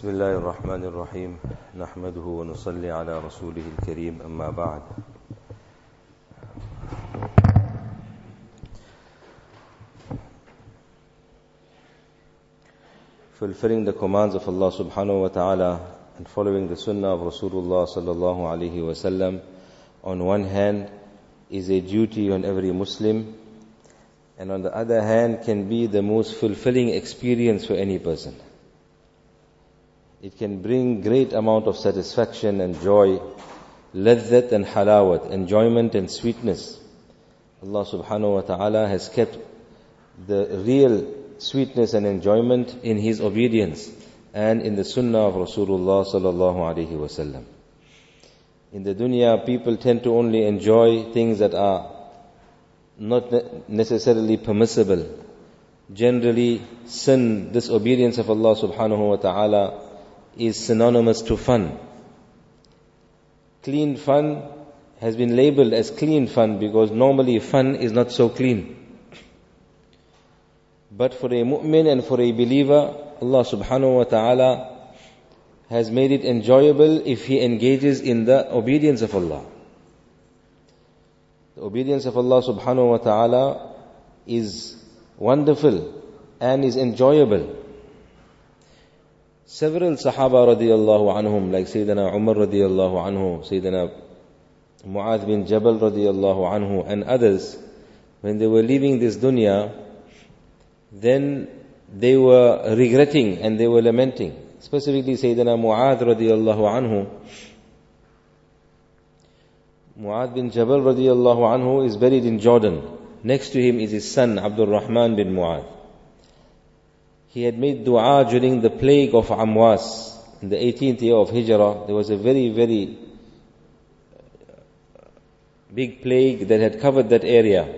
بسم الله الرحمن الرحيم نحمده ونصلي على رسوله الكريم أما بعد Fulfilling the commands of Allah subhanahu wa ta'ala and following the sunnah of Rasulullah sallallahu alayhi wa sallam on one hand is a duty on every Muslim and on the other hand can be the most fulfilling experience for any person. It can bring great amount of satisfaction and joy, ladhat and halawat, enjoyment and sweetness. Allah subhanahu wa ta'ala has kept the real sweetness and enjoyment in His obedience and in the sunnah of Rasulullah sallallahu alaihi wasallam. In the dunya, people tend to only enjoy things that are not necessarily permissible. Generally, sin, disobedience of Allah subhanahu wa ta'ala is synonymous to fun. Clean fun has been labeled as clean fun because normally fun is not so clean. But for a mu'min and for a believer, Allah subhanahu wa ta'ala has made it enjoyable if he engages in the obedience of Allah. The obedience of Allah subhanahu wa ta'ala is wonderful and is enjoyable. Several Sahaba radiallahu anhum, like Sayyidina Umar radiallahu anhu, Sayyidina Mu'adh bin Jabal radiallahu anhu, and others, when they were leaving this dunya, then they were regretting and they were lamenting. Specifically, Sayyidina Mu'adh radiallahu anhu, Mu'adh bin Jabal radiallahu anhu is buried in Jordan. Next to him is his son Abdul Rahman bin Mu'adh. He had made dua during the plague of Amwas in the 18th year of Hijrah. There was a very, very big plague that had covered that area.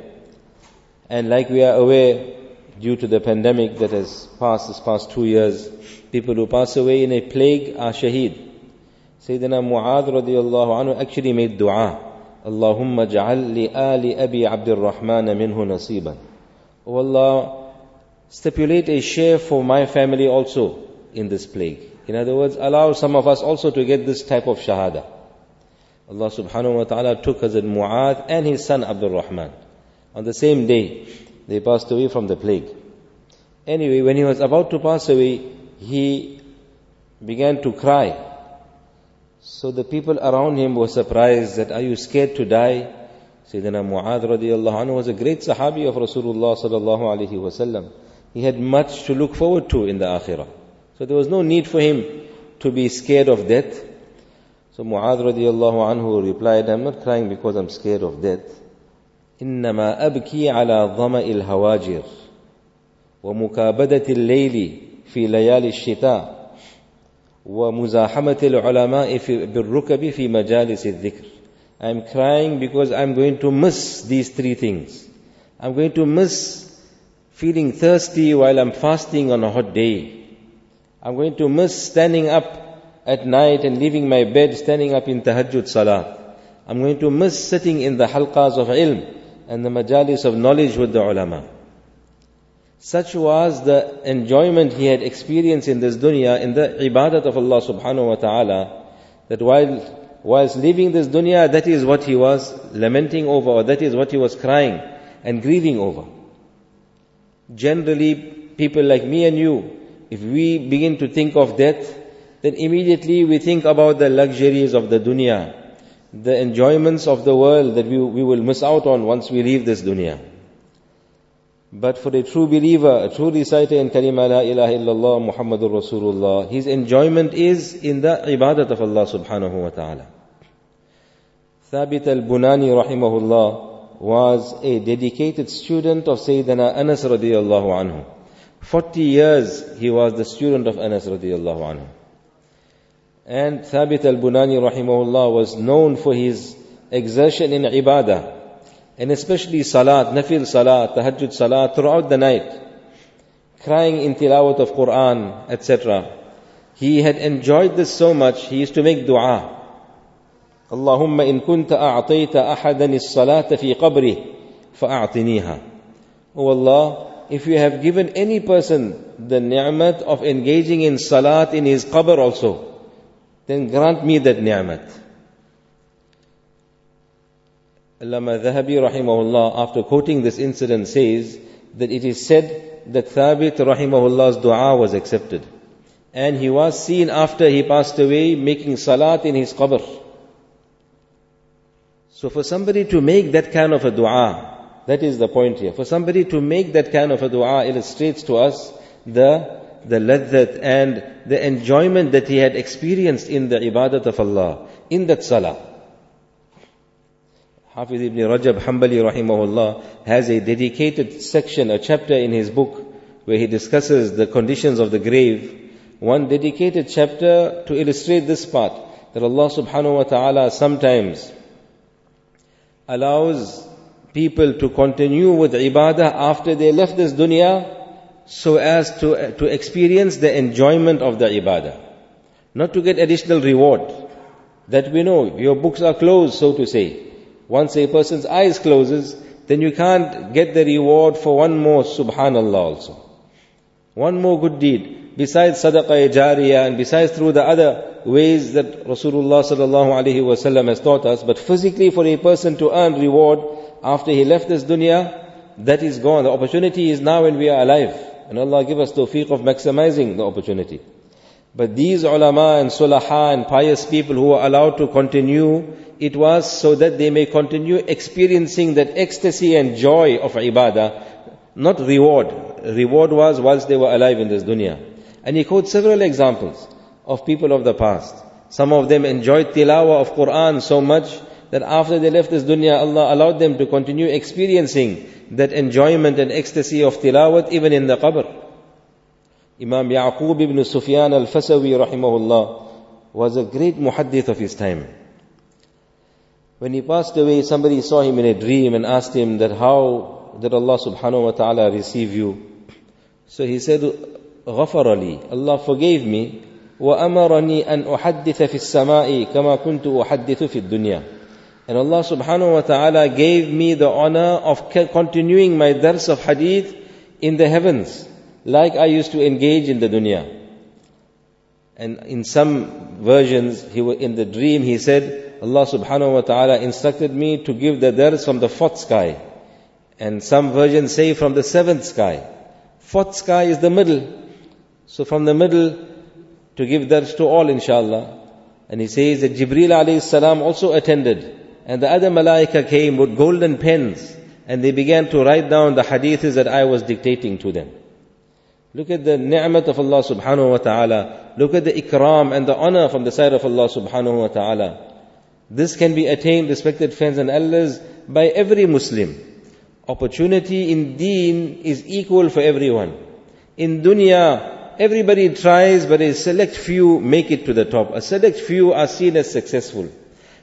And like we are aware, due to the pandemic that has passed this past two years, people who pass away in a plague are shaheed. Sayyidina Mu'adh radiallahu anhu actually made dua. Allahumma ja'al li ali abi Abdul Rahman minhu nasiban. Oh Allah, stipulate a share for my family also in this plague. In other words, allow some of us also to get this type of shahada. Allah subhanahu wa ta'ala took Hazrat Mu'adh and his son Abdul Rahman. On the same day, they passed away from the plague. Anyway, when he was about to pass away, he began to cry. So the people around him were surprised that, are you scared to die? Sayyidina Mu'adh radiallahu anhu was a great sahabi of Rasulullah sallallahu alaihi wasallam. He had much to look forward to in the akhirah. So there was no need for him to be scared of death. So Mu'adh radiallahu anhu replied, I'm not crying because I'm scared of death. إنما أبكي على ظمأ الهواجر ومكابدة الليل في ليالي الشتاء ومزاحمة العلماء في بالركب في مجالس الذكر I'm crying because I'm going to miss these three things. I'm going to miss feeling thirsty while I'm fasting on a hot day. I'm going to miss standing up at night and leaving my bed, standing up in tahajjud salah. I'm going to miss sitting in the halqas of ilm and the majalis of knowledge with the ulama. Such was the enjoyment he had experienced in this dunya, in the ibadat of Allah subhanahu wa ta'ala, that while whilst leaving this dunya, that is what he was lamenting over, or that is what he was crying and grieving over. Generally, people like me and you, if we begin to think of death, then immediately we think about the luxuries of the dunya, the enjoyments of the world that we, we will miss out on once we leave this dunya. But for a true believer, a true reciter in kalima la ilaha illallah Muhammadur Rasulullah, his enjoyment is in the ibadat of Allah subhanahu wa ta'ala. Thabit al-Bunani rahimahullah was a dedicated student of Sayyidina Anas radiallahu anhu. 40 years he was the student of Anas radiallahu anhu. And Thabit al-Bunani rahimahullah was known for his exertion in ibadah and especially salat, nafil salat, tahajjud salat throughout the night, crying in tilawat of Quran, etc. He had enjoyed this so much, he used to make dua. اللهم إن كنت أعطيت أحدا الصلاة في قبره فأعطنيها. Oh Allah, if you have given any person the ni'mat of engaging in salat in his qabr also, then grant me that ni'mat. Allama Dhahabi rahimahullah, after quoting this incident, says that it is said that Thabit rahimahullah's dua was accepted. And he was seen after he passed away making salat in his qabr. So for somebody to make that kind of a dua, that is the point here. For somebody to make that kind of a dua illustrates to us the, the ladhat and the enjoyment that he had experienced in the ibadat of Allah, in that salah. Hafiz ibn Rajab Hanbali rahimahullah has a dedicated section, a chapter in his book where he discusses the conditions of the grave. One dedicated chapter to illustrate this part that Allah subhanahu wa ta'ala sometimes allows people to continue with ibadah after they left this dunya so as to, to experience the enjoyment of the ibadah. Not to get additional reward. That we know, your books are closed, so to say. Once a person's eyes closes, then you can't get the reward for one more subhanallah also. One more good deed. Besides sadaqah jariyah and besides through the other ways that Rasulullah sallallahu alaihi wasallam has taught us, but physically for a person to earn reward after he left this dunya, that is gone. The opportunity is now when we are alive. And Allah give us tawfiq of maximizing the opportunity. But these ulama and sulaha and pious people who are allowed to continue, it was so that they may continue experiencing that ecstasy and joy of ibadah, not reward. Reward was whilst they were alive in this dunya. And he quotes several examples of people of the past. Some of them enjoyed tilawah of Quran so much that after they left this dunya, Allah allowed them to continue experiencing that enjoyment and ecstasy of tilawat even in the qabr. Imam Yaqub ibn Sufyan al-Fasawi rahimahullah was a great muhaddith of his time. When he passed away, somebody saw him in a dream and asked him that how did Allah subhanahu wa ta'ala receive you? So he said, غفر لي Allah forgave me وأمرني أن أحدث في السماء كما كنت أحدث في الدنيا And Allah subhanahu wa ta'ala gave me the honor of continuing my dars of hadith in the heavens like I used to engage in the dunya. And in some versions, he in the dream, he said, Allah subhanahu wa ta'ala instructed me to give the dars from the fourth sky. And some versions say from the seventh sky. Fourth sky is the middle. So from the middle, to give dars to all inshallah. And he says that Jibril alayhi salam also attended. And the other malaika came with golden pens. And they began to write down the hadiths that I was dictating to them. Look at the ni'mat of Allah subhanahu wa ta'ala. Look at the ikram and the honor from the side of Allah subhanahu wa ta'ala. This can be attained, respected friends and elders, by every Muslim. Opportunity in deen is equal for everyone. In dunya, everybody tries, but a select few make it to the top. A select few are seen as successful.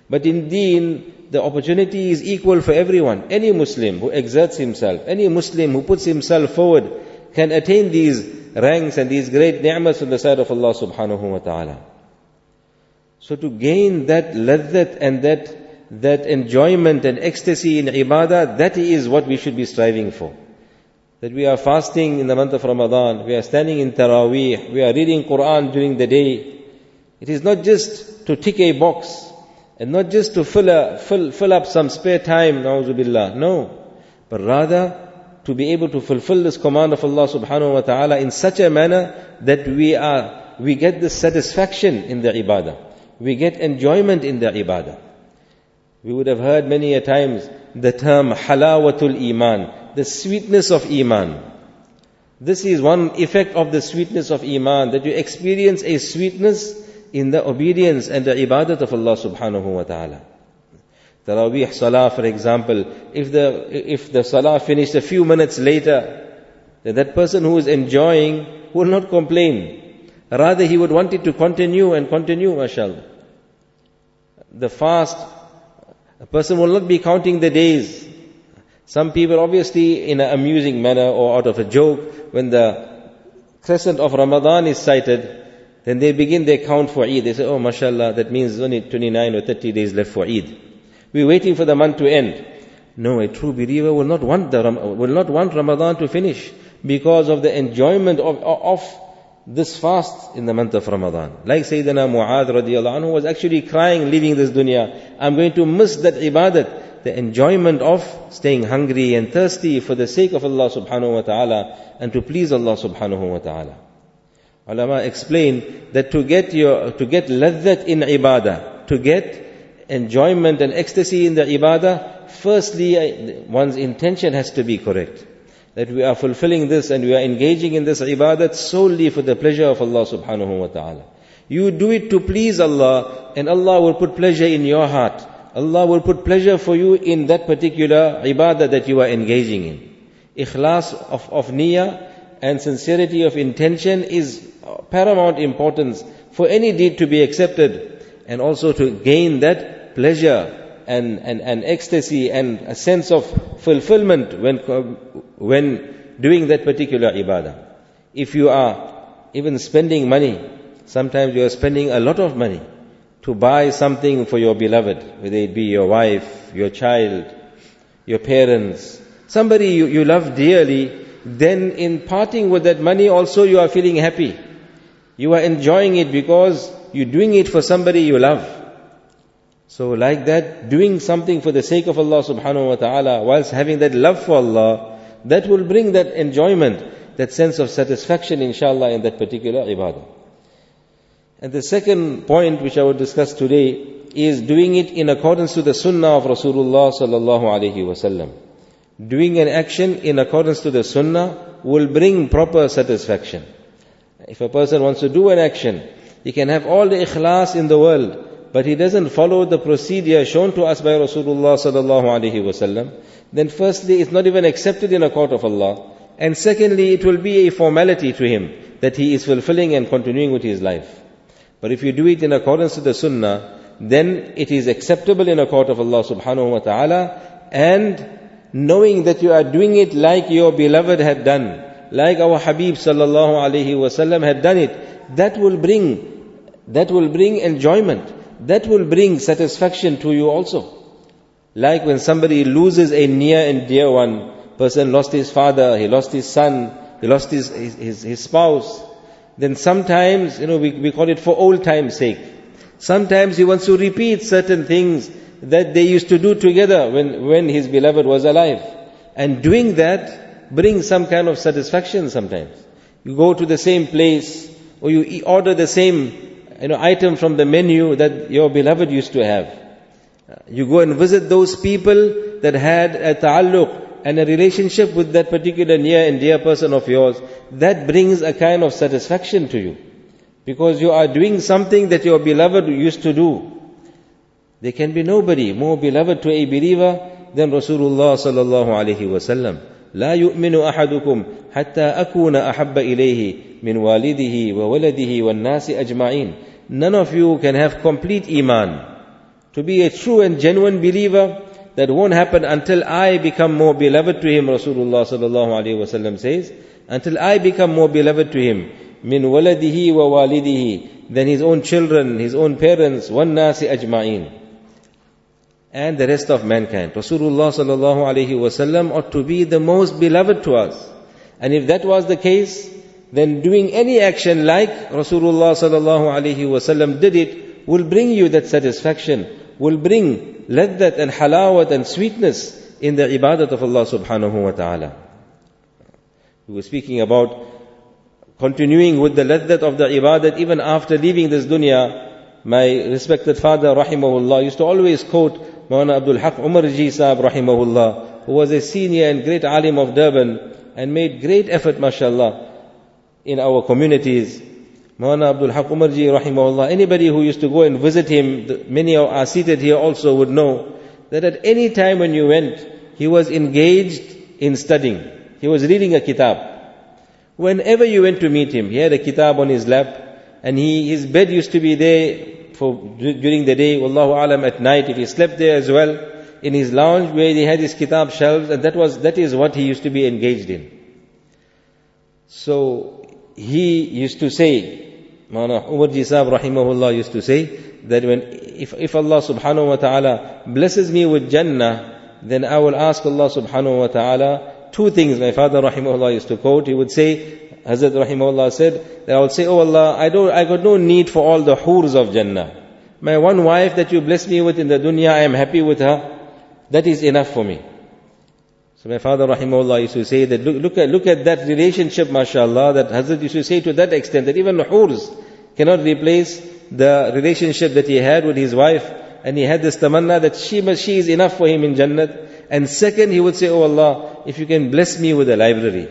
But in deen, the opportunity is equal for everyone. Any Muslim who exerts himself, any Muslim who puts himself forward, can attain these ranks and these great ni'mas on the side of Allah subhanahu wa ta'ala. So to gain that ladhat and that, that enjoyment and ecstasy in ibadah, that is what we should be striving for. That we are fasting in the month of Ramadan, we are standing in Taraweeh, we are reading Quran during the day. It is not just to tick a box, and not just to fill, a, fill, fill up some spare time, na'udhu billah. No. But rather, to be able to fulfill this command of Allah subhanahu wa ta'ala in such a manner that we are, we get the satisfaction in the ibadah. We get enjoyment in the ibadah. We would have heard many a times the term halawatul iman, the sweetness of iman. This is one effect of the sweetness of iman, that you experience a sweetness in the obedience and the ibadat of Allah subhanahu wa ta'ala. Taraweeh Salah, for example, if the, if the Salah finished a few minutes later, then that person who is enjoying will not complain. Rather, he would want it to continue and continue, mashallah. The fast, a person will not be counting the days. Some people, obviously, in an amusing manner or out of a joke, when the crescent of Ramadan is sighted, then they begin their count for Eid. They say, oh, mashallah, that means only 29 or 30 days left for Eid. We're waiting for the month to end. No, a true believer will not want the will not want Ramadan to finish because of the enjoyment of, of this fast in the month of Ramadan. Like Sayyidina Mu'adh radiallahu anhu was actually crying leaving this dunya. I'm going to miss that ibadat, the enjoyment of staying hungry and thirsty for the sake of Allah subhanahu wa ta'ala and to please Allah subhanahu wa ta'ala. Ulama explain that to get your, to get ladhat in ibadah, to get enjoyment and ecstasy in the ibadah, firstly one's intention has to be correct that we are fulfilling this and we are engaging in this ibadat solely for the pleasure of Allah subhanahu wa ta'ala. You do it to please Allah and Allah will put pleasure in your heart. Allah will put pleasure for you in that particular ibadah that you are engaging in. Ikhlas of, of niyyah and sincerity of intention is paramount importance for any deed to be accepted and also to gain that pleasure and, and, and ecstasy and a sense of fulfillment when, when doing that particular ibadah. If you are even spending money, sometimes you are spending a lot of money to buy something for your beloved, whether it be your wife, your child, your parents, somebody you, you love dearly, then in parting with that money also you are feeling happy. You are enjoying it because you're doing it for somebody you love. So like that, doing something for the sake of Allah subhanahu wa ta'ala, whilst having that love for Allah, that will bring that enjoyment, that sense of satisfaction inshallah in that particular ibadah. And the second point which I will discuss today is doing it in accordance to the sunnah of Rasulullah sallallahu alaihi wasallam. Doing an action in accordance to the sunnah will bring proper satisfaction. If a person wants to do an action, he can have all the ikhlas in the world, but he doesn't follow the procedure shown to us by Rasulullah sallallahu alaihi wasallam, then firstly it's not even accepted in a court of Allah, and secondly it will be a formality to him that he is fulfilling and continuing with his life. But if you do it in accordance to the sunnah, then it is acceptable in a court of Allah subhanahu wa ta'ala, and knowing that you are doing it like your beloved had done, like our Habib sallallahu alaihi wasallam had done it, that will bring that will bring enjoyment that will bring satisfaction to you also. Like when somebody loses a near and dear one, person lost his father, he lost his son, he lost his, his, his spouse, then sometimes, you know, we, we call it for old time's sake. Sometimes he wants to repeat certain things that they used to do together when, when his beloved was alive. And doing that brings some kind of satisfaction sometimes. You go to the same place, or you order the same you know, item from the menu that your beloved used to have. You go and visit those people that had a ta'alluq and a relationship with that particular near and dear person of yours. That brings a kind of satisfaction to you. Because you are doing something that your beloved used to do. There can be nobody more beloved to a believer than Rasulullah sallallahu alaihi wasallam. لا يؤمن أحدكم حتى أكون أحب إليه من والده وولده والناس أجمعين none of you can have complete iman. To be a true and genuine believer, that won't happen until I become more beloved to him, Rasulullah sallallahu alaihi wasallam says, until I become more beloved to him, min waladihi wa walidihi, than his own children, his own parents, one nasi ajma'in. And the rest of mankind. Rasulullah sallallahu alaihi wasallam ought to be the most beloved to us. And if that was the case, then doing any action like Rasulullah sallallahu alaihi wasallam did it will bring you that satisfaction, will bring laddat and halawat and sweetness in the ibadat of Allah subhanahu wa ta'ala. We were speaking about continuing with the laddat of the ibadat even after leaving this dunya. My respected father, rahimahullah, used to always quote Mawlana Abdul Haq Umar Ji Sahib, rahimahullah, who was a senior and great alim of Durban and made great effort, mashallah, in our communities. Mawlana Abdul Haq Umarji rahimahullah, anybody who used to go and visit him, many of are seated here also would know that at any time when you went, he was engaged in studying. He was reading a kitab. Whenever you went to meet him, he had a kitab on his lap, and he, his bed used to be there for, during the day, wallahu alam, at night, if he slept there as well, in his lounge where he had his kitab shelves, and that was, that is what he used to be engaged in. So, he used to say, Mana Umar Jisab rahimahullah used to say that when if, if Allah subhanahu wa ta'ala blesses me with Jannah, then I will ask Allah subhanahu wa ta'ala two things my father rahimahullah used to quote. He would say, Hazrat rahimahullah said, that I would say, Oh Allah, I don't, I got no need for all the hurs of Jannah. My one wife that you bless me with in the dunya, I am happy with her. That is enough for me. So my father rahimahullah used to say that look, look, at, look at that relationship, mashallah, that Hazrat used to say to that extent that even hurs cannot replace the relationship that he had with his wife. And he had this tamanna that she, she is enough for him in Jannat. And second, he would say, Oh Allah, if you can bless me with a library.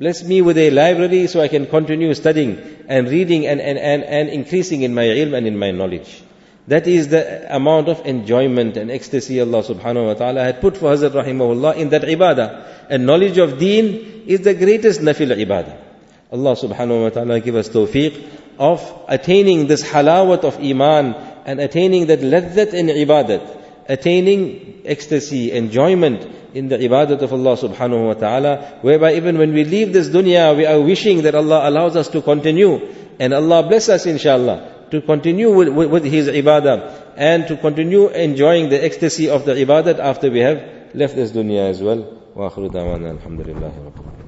Bless me with a library so I can continue studying and reading and, and, and, and increasing in my ilm and in my knowledge. That is the amount of enjoyment and ecstasy Allah subhanahu wa ta'ala had put for Hazrat Rahimahullah in that ibadah. And knowledge of deen is the greatest nafil ibadah. Allah subhanahu wa ta'ala give us tawfiq of attaining this halawat of iman and attaining that ladhat in ibadat attaining ecstasy, enjoyment in the ibadat of Allah subhanahu wa ta'ala, whereby even when we leave this dunya, we are wishing that Allah allows us to continue, and Allah bless us inshallah, to continue with, with, with His ibadah, and to continue enjoying the ecstasy of the ibadat after we have left this dunya as well. وآخر دعوانا الحمد لله رب العالمين